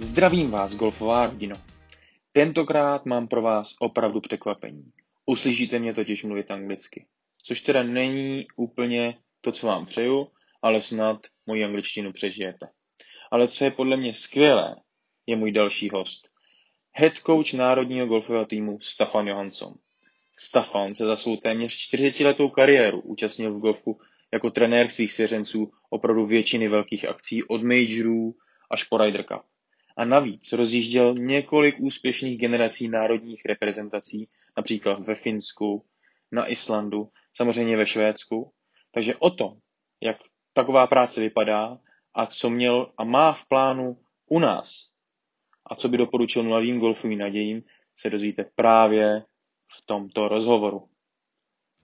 Zdravím vás, golfová rodino. Tentokrát mám pro vás opravdu překvapení. Uslyšíte mě totiž mluvit anglicky. Což teda není úplně to, co vám přeju, ale snad moji angličtinu přežijete. Ale co je podle mě skvělé, je můj další host. Head coach národního golfového týmu Stefan Johansson. Stefan se za svou téměř 40-letou kariéru účastnil v golfu jako trenér svých svěřenců opravdu většiny velkých akcí od majorů až po Ryder Cup. A navíc rozjížděl několik úspěšných generací národních reprezentací, například ve Finsku, na Islandu, samozřejmě ve Švédsku. Takže o tom, jak taková práce vypadá a co měl a má v plánu u nás a co by doporučil mladým golfovým nadějím, se dozvíte právě v tomto rozhovoru.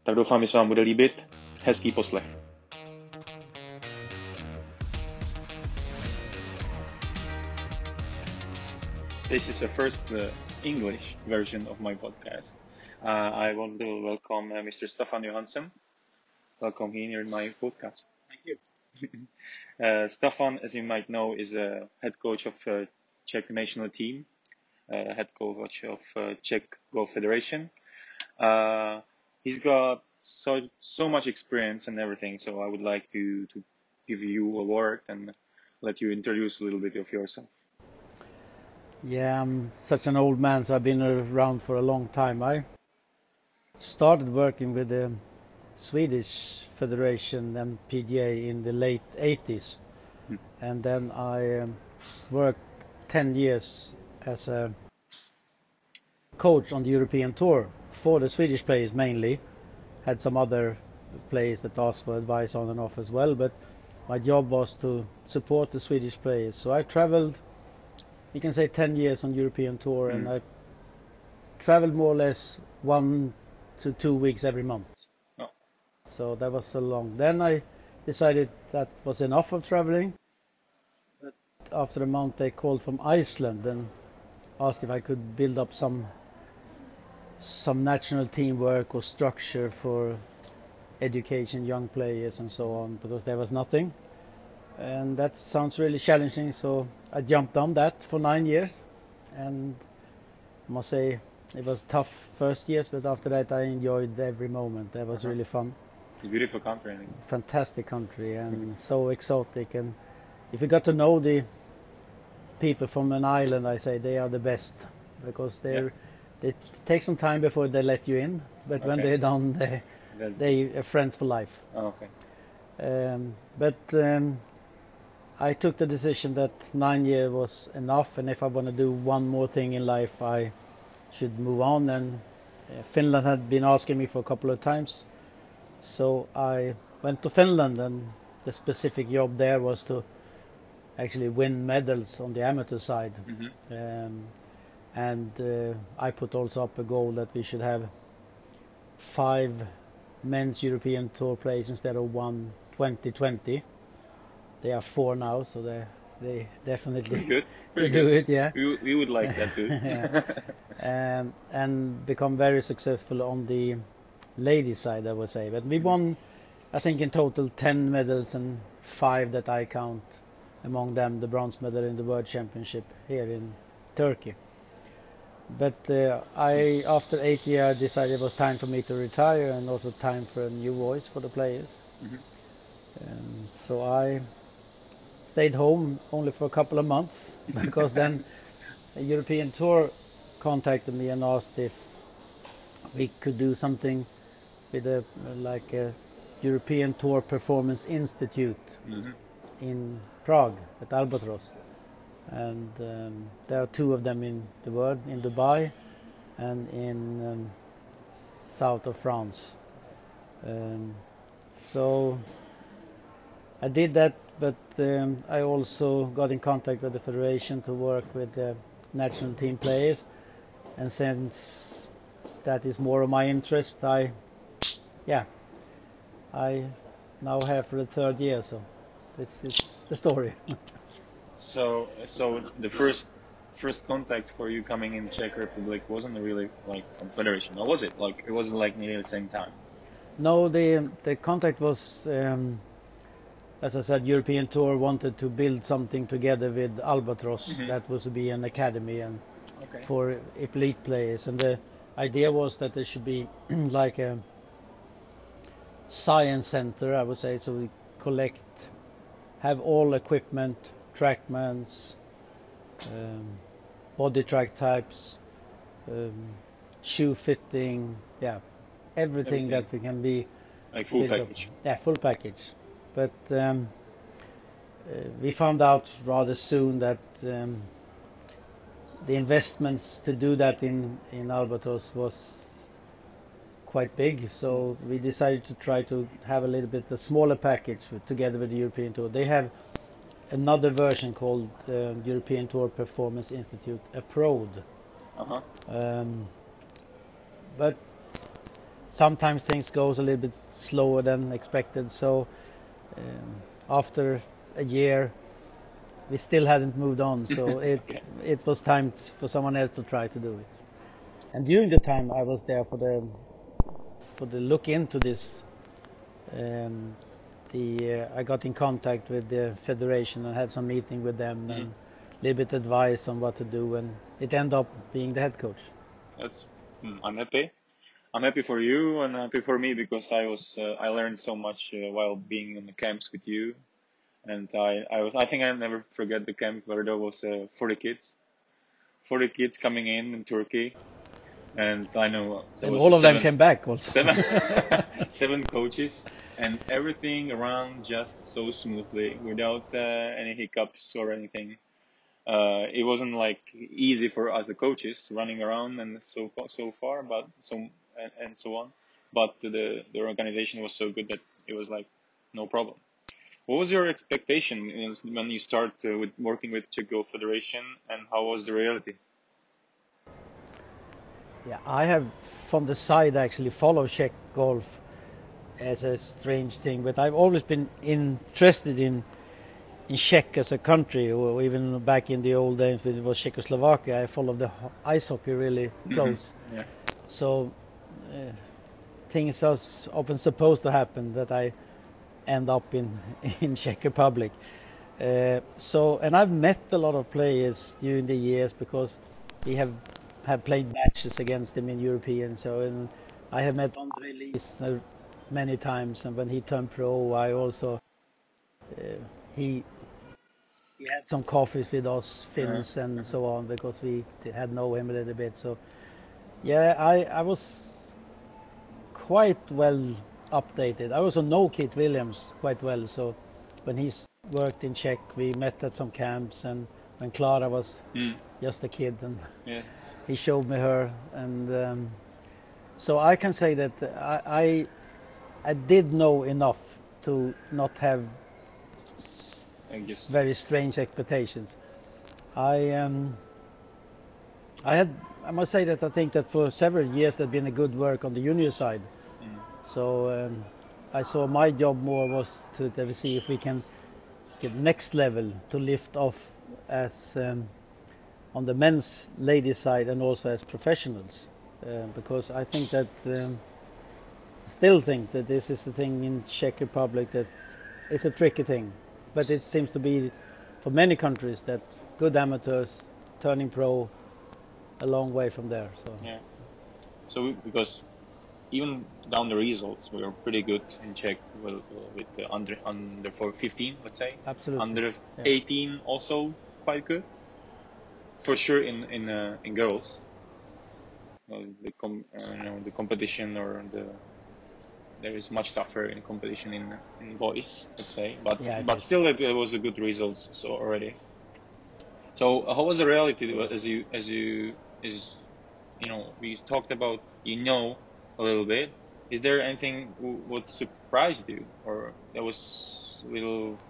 Tak doufám, že se vám bude líbit. Hezký poslech. This is the first uh, English version of my podcast. Uh, I want to welcome uh, Mr. Staffan Johansson. Welcome here in my podcast. Thank you. Uh, Staffan, as you might know, is a head coach of uh, Czech national team, uh, head coach of uh, Czech Golf Federation. Uh, he's got so so much experience and everything, so I would like to to give you a word and let you introduce a little bit of yourself. Yeah, I'm such an old man, so I've been around for a long time. I started working with the Swedish Federation and PGA in the late 80s, Hmm. and then I um, worked 10 years as a coach on the European Tour for the Swedish players mainly. Had some other players that asked for advice on and off as well, but my job was to support the Swedish players. So I traveled, you can say 10 years on European Tour, and Mm. I traveled more or less one to two weeks every month. Oh. So that was so long. Then I decided that was enough of traveling. But after a month, they called from Iceland and asked if I could build up some some national teamwork or structure for education, young players, and so on, because there was nothing. And that sounds really challenging, so I jumped on that for nine years, and I must say it was tough first years, but after that I enjoyed every moment. That was Uh-huh. really fun. It's a beautiful country. Fantastic country and so exotic. And if you got to know the people from an island, I say they are the best because they're they take some time before they let you in, but when they're done, they That's- they are friends for life. oh, okay. Um, but um, I took the decision that nine years was enough, and if I want to do one more thing in life, I should move on. And uh, Finland had been asking me for a couple of times, so I went to Finland, and the specific job there was to actually win medals on the amateur side. hmm Um, and uh, I put also up a goal that we should have five men's European Tour players instead of one 2020. They are four now, so they they definitely Pretty good. Pretty do good. it, yeah. We, we would like that too. Yeah. Um, and become very successful on the ladies side, I would say. But we won, I think, in total 10 medals and five that I count among them the bronze medal in the World Championship here in Turkey. But uh, I, after eight years, decided it was time for me to retire and also time for a new voice for the players. Mhm. Um, so I stayed home only for a couple of months because then a European Tour contacted me and asked if we could do something with a like a European Tour Performance Institute hmm in Prague at Albatross, and um, there are two of them in the world, in Dubai and in um, south of France. Um, so I did that, but um, I also got in contact with the federation to work with the national team players, and since that is more of my interest, I, yeah, I now have for the third year. So this is the story. So, so the first first contact for you coming in Czech Republic wasn't really like from Federation, or was it? Like it wasn't like nearly the same time. No, the the contact was um, as I said, European Tour wanted to build something together with Albatross. Mhm. That was to be an academy and Okay. for elite players. And the idea was that there should be like a science center, I would say, so we collect, have all equipment, trackmans, um, body track types, um, shoe fitting, yeah, everything, Everything. that we can be Like full up. package. Yeah, full package. But um, uh, we found out rather soon that um, the investments to do that in in Albatross was quite big. So we decided to try to have a little bit a smaller package with, together with the European Tour. They have another version called um, European Tour Performance Institute, a PROD. Uh-huh. Um, but sometimes things goes a little bit slower than expected. So um, after a year, we still hadn't moved on. So it Okay. it was time for someone else to try to do it. And during the time I was there for the for the look into this, um, the uh, I got in contact with the federation and had some meeting with them and a little bit advice on what to do, and it ended up being the head coach. That's. hmm, I'm happy. I'm happy for you and happy for me because I was uh, I learned so much uh, while being in the camps with you, and I I was I think I'll never forget the camp where there was uh, 40 kids, 40 kids coming in in Turkey, and I know And all of them came back also. seven seven coaches. And everything around just so smoothly without uh, any hiccups or anything. Uh, it wasn't like easy for us the coaches running around and so so far but so and, and so on. But the the organization was so good that it was like no problem. What was your expectation when you start uh, with working with Czech Golf Federation and how was the reality? Yeah, I have from the side actually followed Czech golf as a strange thing, but I've always been interested in in Czech as a country, or even back in the old days when it was Czechoslovakia. I followed the ice hockey really close, yeah. So things are often supposed to happen that I end up in in Czech Republic. Uh, so, and I've met a lot of players during the years because we have have played matches against them in European. So, and I have met Andre Lieser many times, and when he turned pro, I also uh, he he had some coffees with us Finns and so on because we had known him a little bit. So, yeah, I I was quite well updated. I also know Keith Williams quite well. So, when he's worked in Czech, we met at some camps, and when Clara was mm. just a kid, and yeah he showed me her, and um, so I can say that I, I I did know enough to not have s- I just very strange expectations. I um, I had I must say that I think that for several years there's been a good work on the junior side. mm. So um, I saw my job more was to, to see if we can get next level to lift off as um, on the men's ladies side and also as professionals uh, because I think that um, still think that this is the thing in Czech Republic that is a tricky thing but it seems to be for many countries that good amateurs turning pro a long way from there so Yeah. So we- because even down the results, we were pretty good in Czech with, with the under under for 15, let's say. absolutely Under 18 also quite good. For sure in in uh, in girls. Well, the com- uh, you know the competition or the there is much tougher in competition in in boys, let's say. But Yeah, but is. still it, it was a good results so already. So how was the reality as you as you is you know we talked about you know a little bit. Is there anything w- what surprised you or that was a little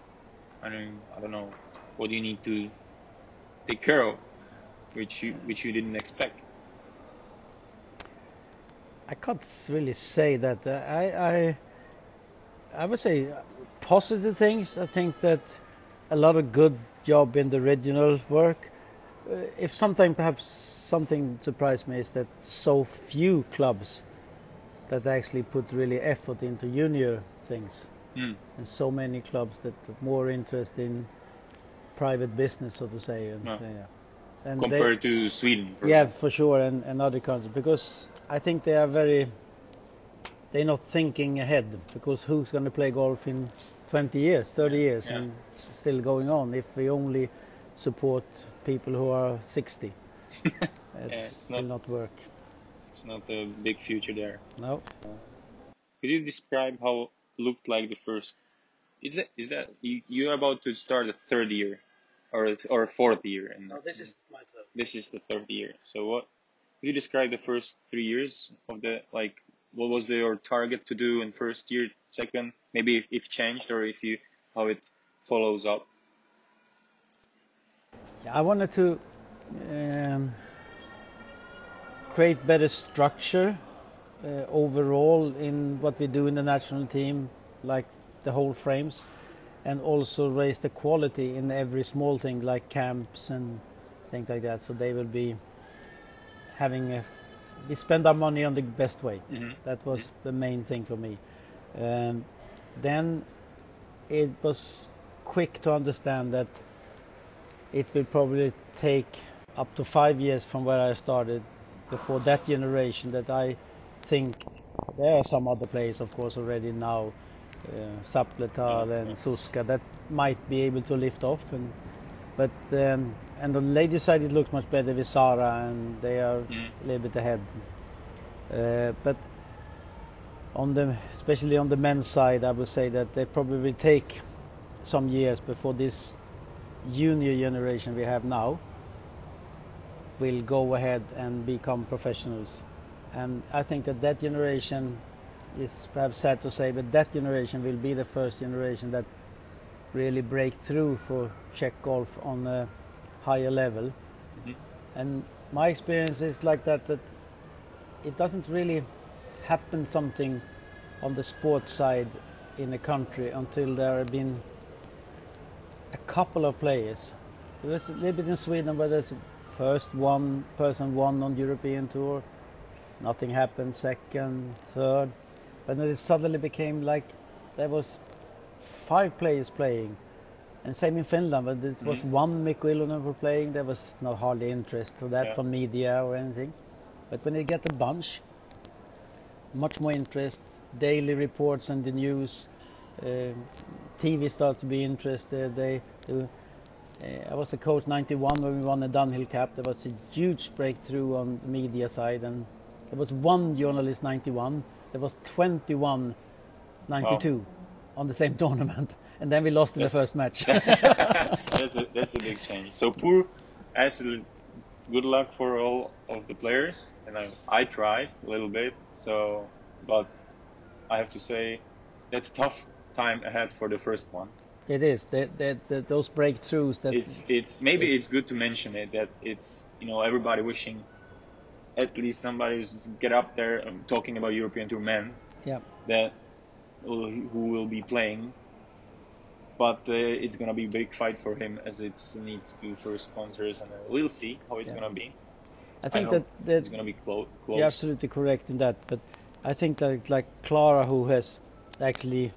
I don't I don't know what you need to take care of which you which you didn't expect. I can't really say that. Uh, I, I, I would say positive things. I think that a lot of good job in the regional work. If something, perhaps something surprised me is that so few clubs that actually put really effort into junior things. Mm. and so many clubs that are more interested in private business, so to say. And, Yeah. yeah. And they- Compared to Sweden, for yeah, example. for sure, and, and other countries because I think they are very. They're not thinking ahead because who's going to play golf in 20 years, 30 years, Yeah. and still going on if we only support people who are 60? It it's will not- not work. It's not a big future there. No. Could you describe how looked like the first? Is that is that you, you're about to start a third year, or a- or a fourth year? And my turn. this is the third year. So what? Could you describe the first three years of the like? What was the, your target to do in first year, second? Maybe if, if changed or if you how it follows up. I wanted to um, create better structure uh, overall in what we do in the national team, like the whole frames, and also raise the quality in every small thing like camps and things like that. So they will be having a. We spend our money on the best way. Mm-hmm. That was the main thing for me. Um, then it was quick to understand that it will probably take up to five years from where I started before that generation that I think there are some other players of course already now uh, Sapletal and Suska that might be able to lift off and but um, and on the ladies side it looks much better with Sara and they are Mm. a little bit ahead uh, but on the especially on the men's side I would say that they probably will take some years before this junior generation we have now will go ahead and become professionals. And I think that that generation is perhaps sad to say, but that generation will be the first generation that really break through for Czech golf on a higher level. Mhm. And my experience is like that that it doesn't really happen something on the sports side in a country until there have been a couple of players. There was a little bit in Sweden where there's first one person won on European tour, nothing happened. Second, third, but then it suddenly became like there was five players playing, and same in Finland. But it was Mhm. one Mikko Ilonen were playing. There was no hardly interest for that Yeah. from media or anything. But when you get a bunch, much more interest, daily reports and the news. Uh, TV starts to be interested. They, they uh, I was a coach 91 when we won the Dunhill Cup. There was a huge breakthrough on the media side, and there was one journalist 91. There was 21 92 on the same tournament, and then we lost in the first match. that's a that's a big change. So poor as good luck for all of the players, and I I tried a little bit. So, but I have to say that's tough time ahead for the first one. it is that, the, the, those breakthroughs that It's it's maybe it's good to mention it that it's you know everybody wishing at least somebody's get up there um, talking about European Tour men yeah that who will be playing. But uh, it's gonna be a big fight for him as it needs to for sponsors, and uh, we'll see how it's Yeah. gonna be. I think hope that, that It's gonna be clo- close. You're absolutely correct in that, but I think that like Clara, who has actually,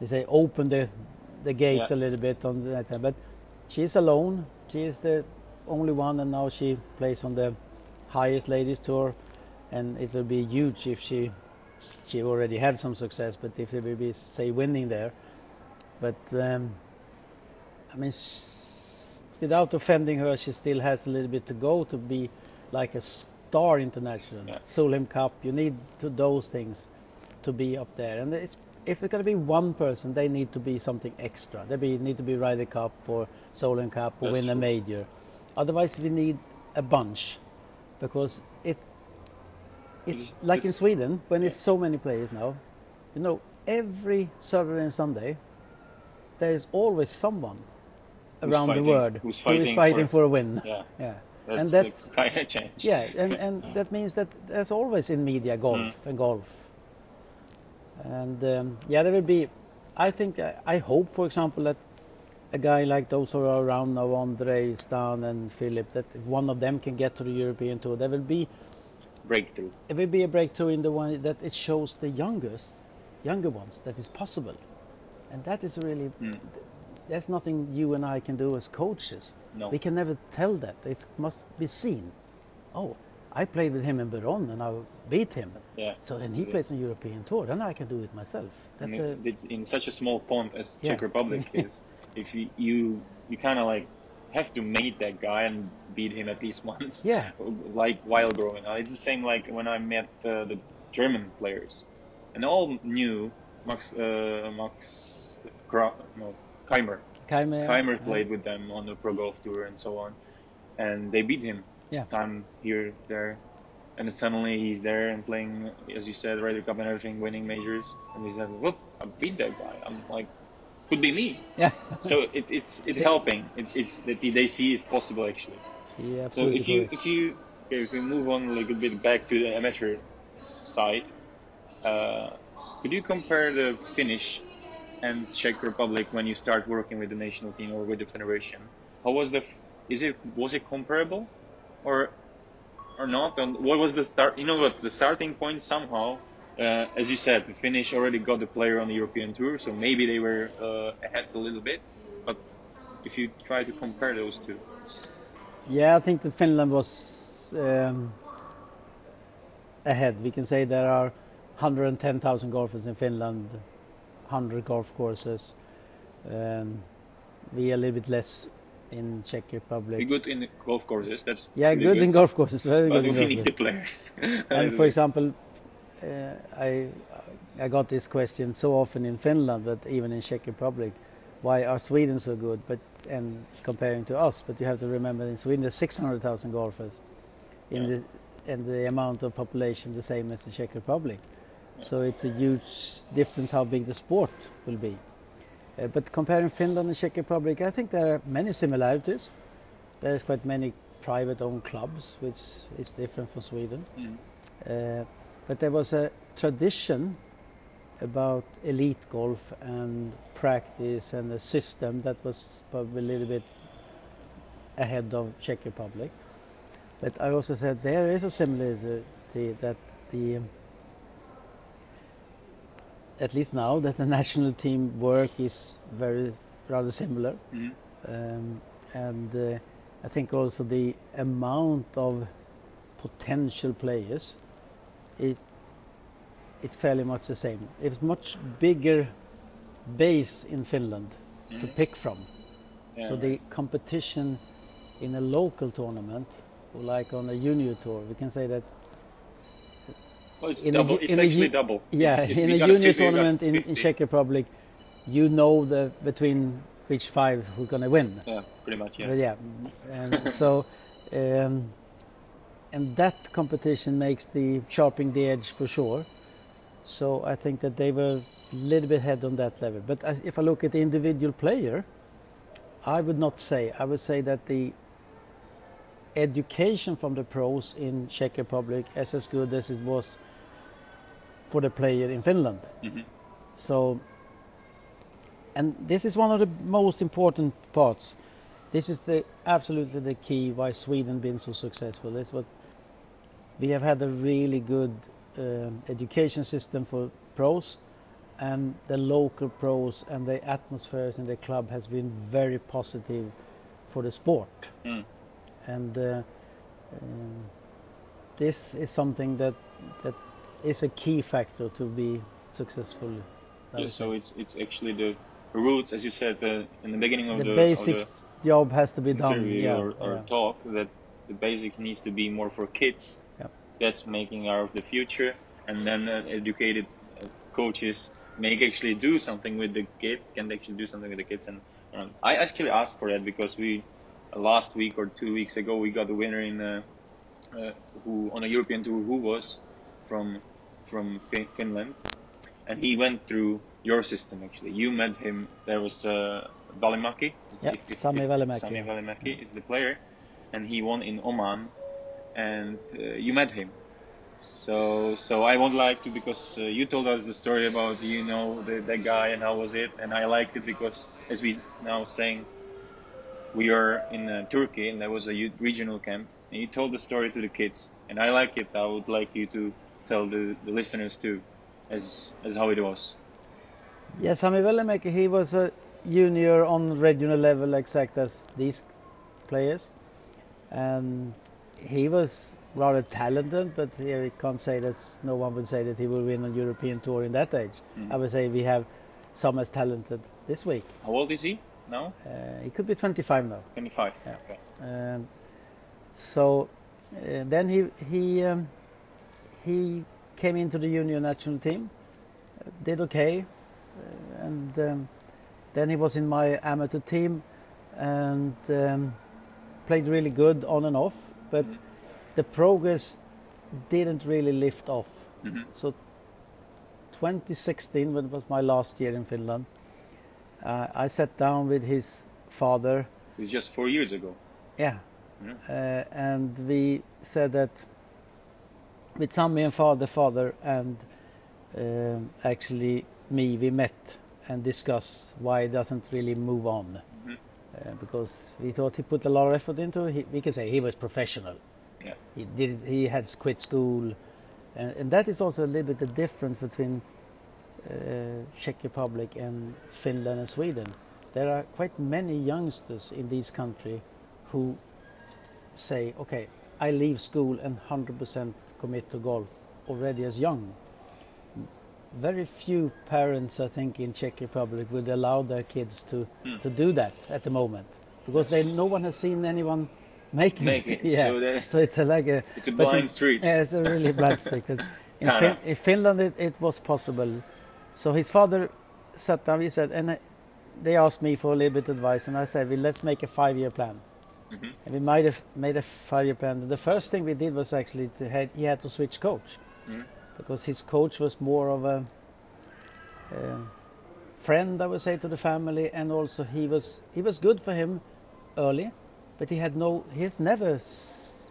they say, open the the gates Yeah. a little bit on that, but she's alone. She is the only one, and now she plays on the highest ladies tour, and it will be huge if she she already had some success, but if they will be say winning there, but um, I mean. Without offending her, she still has a little bit to go to be like a star international. Yeah. Solheim Cup, you need to those things to be up there. And it's, if it's going to be one person, they need to be something extra. They be, need to be Ryder Cup or Solheim Cup or That's win a major. Otherwise, we need a bunch because it it's It's- like in Sweden when it's so many players now. You know, every Saturday and Sunday, there is always someone Who's around fighting- the world who's who is fighting fighting for- for a win. Yeah, Yeah. that's, And that's- the kind of change. Yeah, and, and that means that there's always in media golf mm. and golf. And um, yeah, there will be. I think I, hope, for example, that a guy like those who are around now, Andre, Stan, and Philip, that one of them can get to the European tour. There will be breakthrough. it will be a breakthrough in the one that it shows the youngest younger ones that is possible, and that is really Mm. there's nothing you and I can do as coaches. No. We can never tell that. It must be seen. Oh, I played with him in Beroun and I beat him. Yeah. So then he Yeah. plays on European tour. Then I can do it myself. That's a in such a small pond as Yeah. Czech Republic is, if you you, you kind of like have to meet that guy and beat him at least once, yeah, like while growing up. It's the same like when I met uh, the German players, and all knew Max uh, Max Gra- no Kaymer. Kaymer. Kaymer played with them on the Pro Golf Tour and so on, and they beat him. Yeah. Time here, there, and then suddenly he's there and playing, as you said, Ryder Cup and everything, winning majors, and he's like, "Whoop, I beat that guy." I'm like, could be me. Yeah. So it, it's it's helping. It's it's that they see it's possible actually. yeah, So if you if you okay, if we move on a little bit back to the amateur side, uh, could you compare the Finnish and Czech Republic when you start working with the national team or with the federation? How was the f- is it was it comparable, or or not? And what was the start? You know what the starting point somehow. Uh, as you said, the Finnish already got the player on the European tour, so maybe they were uh, ahead a little bit. But if you try to compare those two, Yeah, I think that Finland was um, ahead. We can say there are 110,000 golfers in Finland, 100 golf courses. Um, we are a little bit less in Czech Republic. We're good in golf courses. That's yeah, really good, in golf courses, very but good we need the players. And for example, uh, I I got this question so often in Finland, but even in Czech Republic, why are Sweden so good? But and comparing to us, but you have to remember in Sweden there's 600,000 golfers, in Yeah. the and the amount of population the same as the Czech Republic. So it's a huge difference how big the sport will be. Uh, but comparing Finland and Czech Republic, I think there are many similarities. There's quite many private-owned clubs, which is different from Sweden. Mm. Uh, but there was a tradition about elite golf and practice and a system that was probably a little bit ahead of Czech Republic. But I also said there is a similarity that the at least now that the national team work is very rather similar Mm. um, and uh, I think also the amount of potential players is it's fairly much the same. It's much bigger base in Finland to Mm. pick from. Yeah. So the competition in a local tournament, or like on a junior tour, we can say that Oh, it's in double. it's actually double. yeah, in a junior 50, we got tournament in, in Czech Republic, you know the between which five who are gonna win. Yeah, pretty much. Yeah. But yeah, and so um, and that competition makes the sharpening the edge for sure. So I think that they were a little bit ahead on that level. But as, if I look at the individual player, I would not say. I would say that the education from the pros in Czech Republic is as good as it was for the player in Finland. Mhm. So, and this is one of the most important parts. This is the absolutely the key why Sweden been so successful. It's what we have had a really good um, education system for pros, and the local pros and the atmospheres in the club has been very positive for the sport. Mm. And uh, um, this is something that that is a key factor to be successful. Yeah, so it's it's actually the roots, as you said uh, in the beginning of the, the, of basic the job has to be done. Yeah, or, or yeah. talk that the basics needs to be more for kids. Yep. That's making our of the future, and then uh, educated uh, coaches make actually do something with the kids. Can actually do something with the kids, and um, I actually asked for that because we uh, last week or two weeks ago we got a winner in uh, uh, who on a European tour who was from from fin- Finland, and he went through your system actually. You met him. There was uh, Välimäki. Yeah, Sami Välimäki, Sami yeah. Is the player, and he won in Oman, and uh, you met him. So so I would like to because uh, you told us the story about you know the, that guy and how was it, and I liked it because as we now saying, we are in uh, Turkey and there was a regional camp, and you told the story to the kids, and I like it. I would like you to tell the, the listeners too. as as how it was. Yes, Sami Välimäki, he was a junior on regional level, exact as these players, and he was rather talented. But here we can't say that no one would say that he will win a European tour in that age. Mhm. I would say we have some as talented this week. How old is he now? Uh, he could be 25 now. 25. Yeah. Okay. Um, so uh, then he he um, he came into the junior national team, did okay, uh, and um, then he was in my amateur team and um, played really good on and off. But Mhm. the progress didn't really lift off. Mhm. So 2016, when it was my last year in Finland, uh, I sat down with his father It's just four years ago. yeah. Mhm. Uh, and we said that with Sami and father, father, and um, actually me, we met and discussed why it doesn't really move on. Mhm. Uh, because we thought he put a lot of effort into it. He, we can say he was professional. Yeah. He did. He had quit school, and, and that is also a little bit the difference between uh, Czech Republic and Finland and Sweden. There are quite many youngsters in this country who say, okay, I leave school and 100% commit to golf already as young. Very few parents, I think, in Czech Republic would allow their kids to, Hmm. to do that at the moment because they no one has seen anyone making Make it. it. yeah. So So it's a, like a It's a blind in- street. Yeah, it's a really blind street. In, fin- in Finland, it, it was possible. So his father sat down. He said, and I, they asked me for a little bit of advice, and I said, well, let's make a five-year plan. Mhm. And we made a made a five-year plan. The first thing we did was actually to had, he had to switch coach Mhm. because his coach was more of a, a friend, I would say, to the family, and also he was he was good for him early, but he had no he's never s-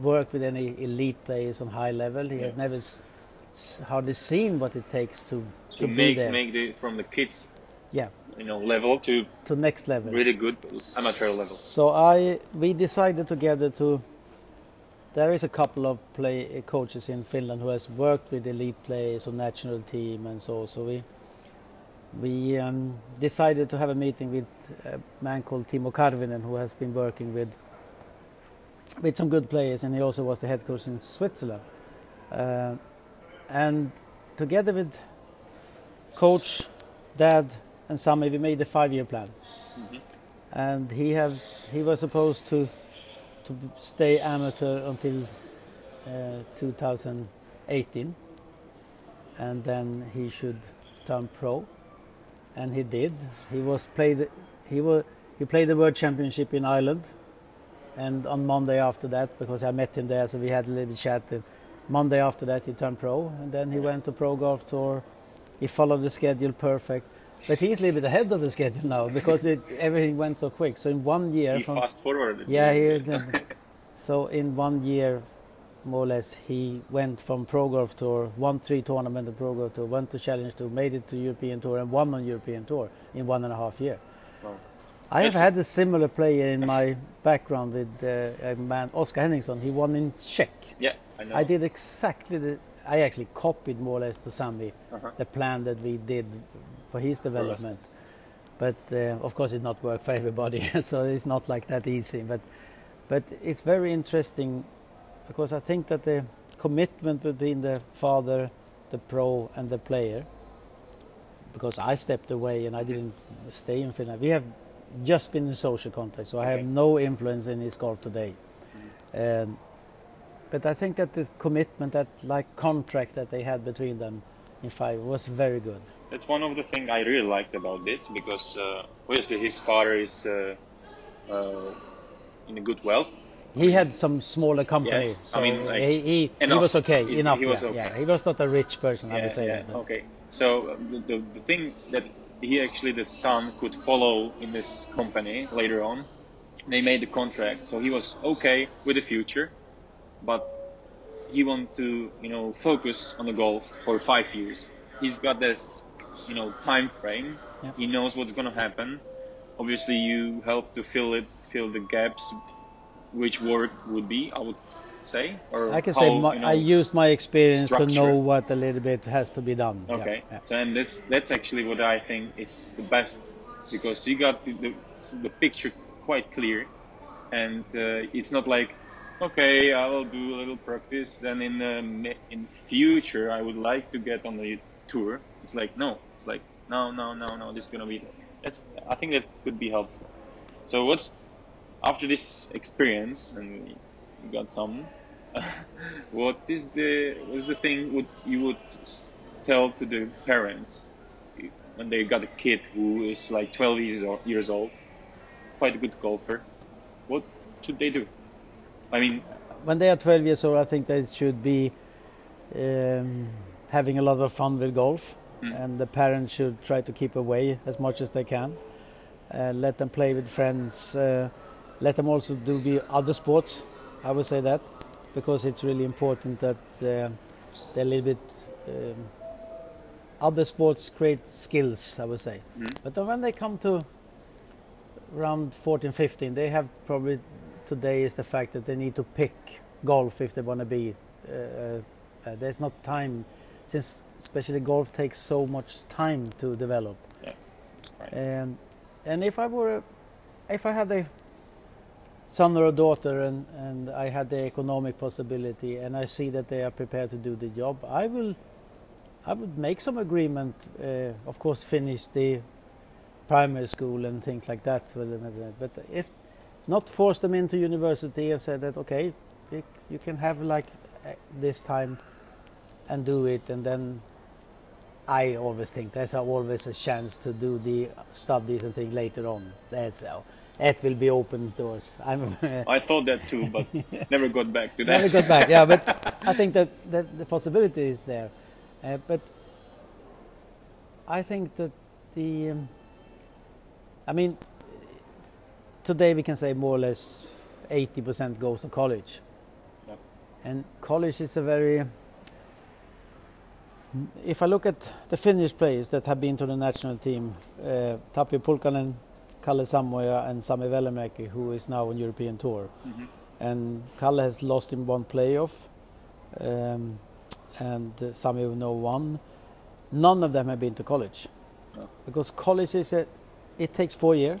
worked with any elite players on high level. He Yeah. had never s- hardly seen what it takes to So to be make there make the from the kids, Yeah. You know, level to to next level. really good amateur level. So I we decided together to. There is a couple of play coaches in Finland who has worked with elite players on national team and so. So we we um, decided to have a meeting with a man called Timo Karvinen who has been working with with some good players and he also was the head coach in Switzerland. Uh, and together with coach, dad, and Sami, we made a five-year plan. Mhm. and he have he was supposed to to stay amateur until uh, 2018 and then he should turn pro. And he did. He was played he was he played the world championship in Ireland. And on Monday after that because I met him there so we had a little chat and Monday after that he turned pro. And then he went to pro golf tour. He followed the schedule perfect but he's a little bit ahead of the schedule now because it, everything went so quick. So in one year, He from, fast forwarded. Yeah, he so in one year, more or less, he went from Pro Golf Tour, won three tournament of Pro Golf Tour, went to Challenge Tour, made it to European Tour, and won on European Tour in one and a half year. Wow. I have had a similar player in my background with uh, a man, Oskar Henningsson. He won in Czech. yeah, I know. I did exactly the. I actually copied more or less to Sami Uh-huh. the plan that we did for his development. But uh, of course, it not work for everybody, so it's not like that easy. But but it's very interesting because I think that the commitment between the father, the pro, and the player. Because I stepped away and I didn't stay in Finland. We have just been in social contact, so I have no influence in his golf today. Um, but I think that the commitment, that like contract that they had between them in five was very good. That's one of the things I really liked about this because uh, obviously his father is uh, uh, in a good wealth. He had some smaller company, Yes, so I mean, like, he, he, he was okay He's- enough. he was yeah, okay. yeah, he was not a rich person, I would say yeah, that. but- Okay. So uh, the, the thing that he actually the son could follow in this company later on, they made the contract. So he was okay with the future, but he wanted to you know focus on the golf for five years. He's got this you know time frame. Yeah. He knows what's gonna happen. Obviously, you help to fill it, fill the gaps, which work would be. I would say? Or I can how, say my, you know, I used my experience to know what a little bit has to be done. Okay, yeah. so and that's that's actually what I think is the best because you got the the, the picture quite clear, and uh, it's not like okay I will do a little practice then in the in future I would like to get on the tour. It's like no, it's like no no no no this is gonna be that's I think that could be helpful. So what's after this experience and you got some what is the what is the thing would you would tell to the parents when they got a kid who is like 12 years old, years old quite a good golfer what should they do i mean When they are 12 years old, I think they should be um, having a lot of fun with golf, Mm. and the parents should try to keep away as much as they can. Uh, let them play with friends. Uh, let them also do the other sports. I would say that because it's really important that uh, they're a little bit. Um, other sports create skills, I would say. Mm. But when they come to around 14, 15, they have probably today is the fact that they need to pick golf if they want to be. Uh, uh, there's not time, since especially golf takes so much time to develop. Yeah, right. And and if I were, if I had a son or a daughter and and I had the economic possibility and I see that they are prepared to do the job, I will. I would make some agreement. Uh, of course, finish the primary school and things like that. with But if not force them into university and say that okay, you, you can have like this time and do it, and then I always think there's always a chance to do the studies and things later on. That's how it will be open doors. I'm i thought that too but never got back to that never got back. Yeah, but I think that, that the possibility is there. Uh, but I think that the, um, I mean, today we can say more or less 80% goes to college. And college is a very, if I look at the Finnish players that have been to the national team, uh, Tapio Pulkkanen, Kalle Samooja and Sami Välimäki, who is now on European tour Mhm. and Kalle has lost in one playoff, um, and uh, Sami no one. None of them have been to college, No. because college is a, it takes four years,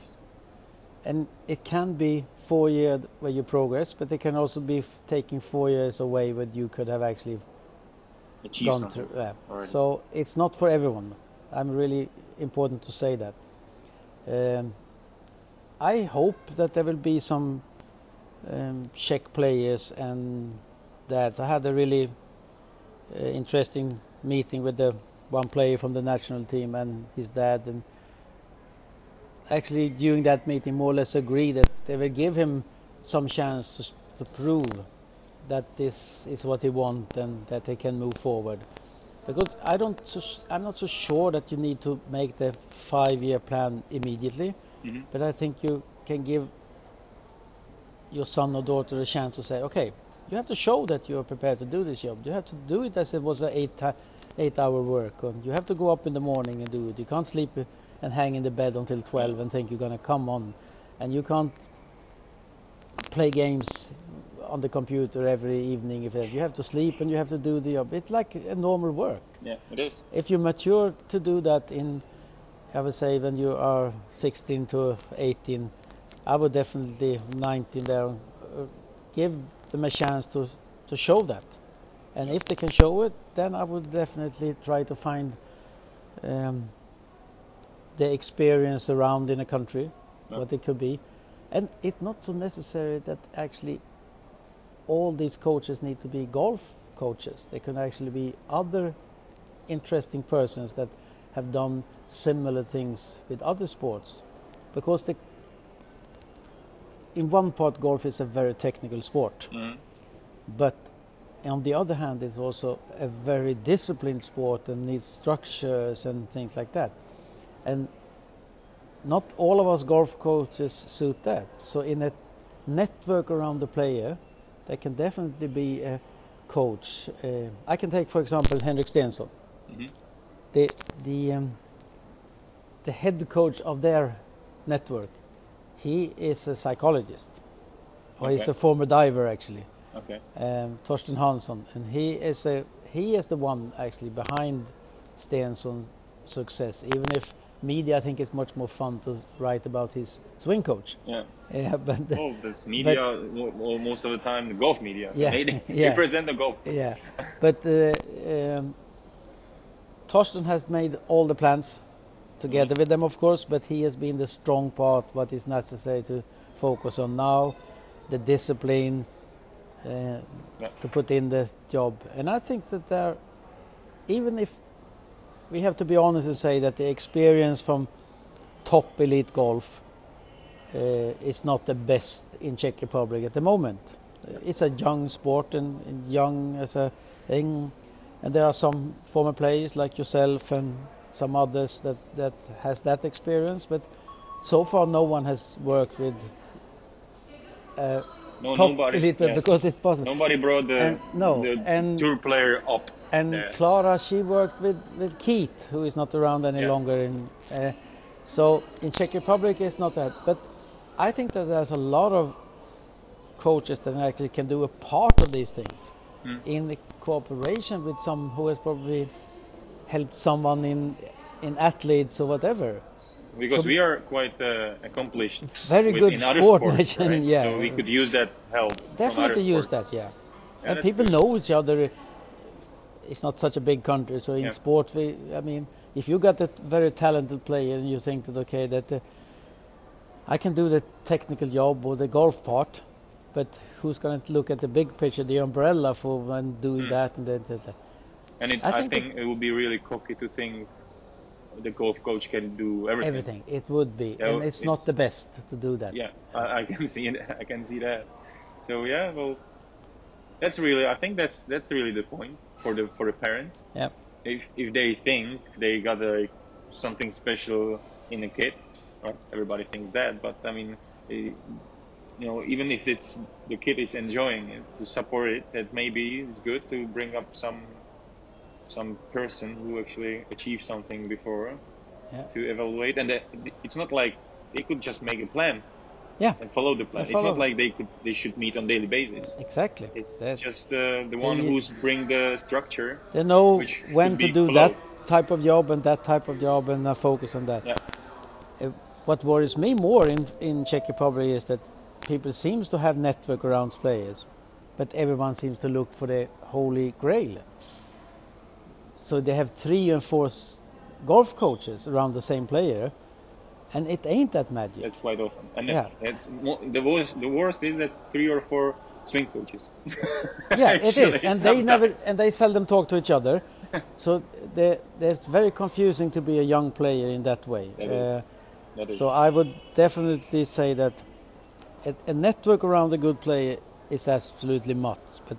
and it can be four years where you progress, but it can also be f- taking four years away where you could have actually Achieve gone something through. Yeah. already. So it's not for everyone. I'm really important to say that. Um, I hope that there will be some um, Czech players and that. I had a really uh, interesting meeting with the one player from the national team and his dad, and actually during that meeting, more or less agree that they will give him some chance to, to prove that this is what he wants and that they can move forward. Because I don't, so, I'm not so sure that you need to make the five-year plan immediately, Mhm. but I think you can give your son or daughter a chance to say, okay, you have to show that you are prepared to do this job. You have to do it as it was an eight, eight hour work, and you have to go up in the morning and do it. You can't sleep and hang in the bed until 12 and think you're going to come on, and you can't play games on the computer every evening. If you have to sleep and you have to do the job, it's like a normal work. yeah it is If you mature to do that in, I would say, when you are 16 to 18, I would definitely 19 there, uh, give them a chance to to show that. And if they can show it, then I would definitely try to find um, the experience around in a country, Yeah. what it could be. And it's not so necessary that actually all these coaches need to be golf coaches. They can actually be other interesting persons that have done similar things with other sports. Because the, in one part, golf is a very technical sport, Mhm. but on the other hand, it's also a very disciplined sport and needs structures and things like that. And not all of us golf coaches suit that. So in a network around the player, there can definitely be a coach. Uh, I can take, for example, Henrik Stenson. Mhm. The the um, the head coach of their network. He is a psychologist. Or he's a former diver actually. Okay. um, Torsten Hansson, and he is a he is the one actually behind Stenson's success. Even if media, I think it's much more fun to write about his swing coach. Yeah. Yeah, but Oh, that's media. mo- most of the time, the golf media. So Yeah, They, they yeah. present the golf. yeah, but uh, um, Torsten has made all the plans together with them, of course. But he has been the strong part, what is necessary to focus on now, the discipline uh, to put in the job. And I think that there, even if we have to be honest and say that the experience from top elite golf uh, is not the best in Czech Republic at the moment. It's a young sport and, and young as a thing, and there are some former players like yourself and some others that that has that experience. But so far, no one has worked with uh, No, top nobody. elite yes. because it's possible. Nobody brought the, And- no, the and- tour player up. And there. Clara, she worked with, with Keith, who is not around any Yeah. longer. In, uh, so in Czech Republic, it's not that. But I think that there's a lot of coaches that actually can do a part of these things Mm. in the cooperation with some who has probably helped someone in in athletes or whatever. Because So- we are quite uh, accomplished. Very good in other sport sports, nation, right? yeah. So we could use that help. Definitely use sports. that, yeah. Yeah, and people good. know each other. It's not such a big country, so in Yeah. sport, we, I mean, if you got a very talented player and you think that okay, that uh, I can do the technical job or the golf part, but who's going to look at the big picture, the umbrella for when doing Mm. that and that, that, that. And it, I I think think, it would be really cocky to think the golf coach can do everything. everything. It would be, Yeah, and it's, not the best to do that. Yeah, I, I can see it. I can see that. So yeah, well, that's really. I think that's that's really the point for the for the parents. Yeah. If if they think they got a something special in a kid, everybody thinks that, but I mean, eh, you know, even if it's the kid is enjoying it, to support it, that maybe it's good to bring up some some person who actually achieved something before Yeah. to evaluate, and it's not like they could just make a plan Yeah. and follow the plan. And It's not like they could they should meet on daily basis. Exactly. It's That's- just uh, the one They- who's bring the structure. They know when to do followed. that type of job and that type of job and uh, focus on that. Yeah. Uh, what worries me more in, in Czech Republic is that people seems to have network around players, but everyone seems to look for the holy grail. So they have three and four golf coaches around the same player, and it ain't that magic. That's quite often. And Yeah. mo- the worst. The worst is that's three or four swing coaches. yeah, it is, and they never and they seldom talk to each other. so they, it's very confusing to be a young player in that way. That Uh, is. That is. So I would definitely say that a, a network around a good player is absolutely must. But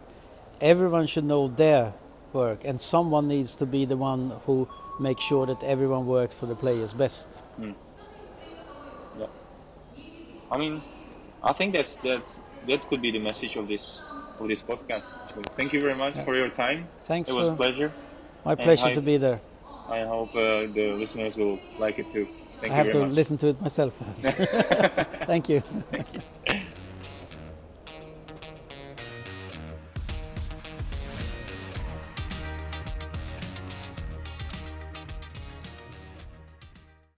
everyone should know their work, and someone needs to be the one who makes sure that everyone works for the player's best. Yeah. I mean, I think that's that's that could be the message of this of this podcast. Actually, thank you very much Yeah. for your time. Thanks It was a pleasure. my pleasure I- to be there. I hope uh, the listeners will like it too. Thank I have to much. listen to it myself. Thank you. Thank you.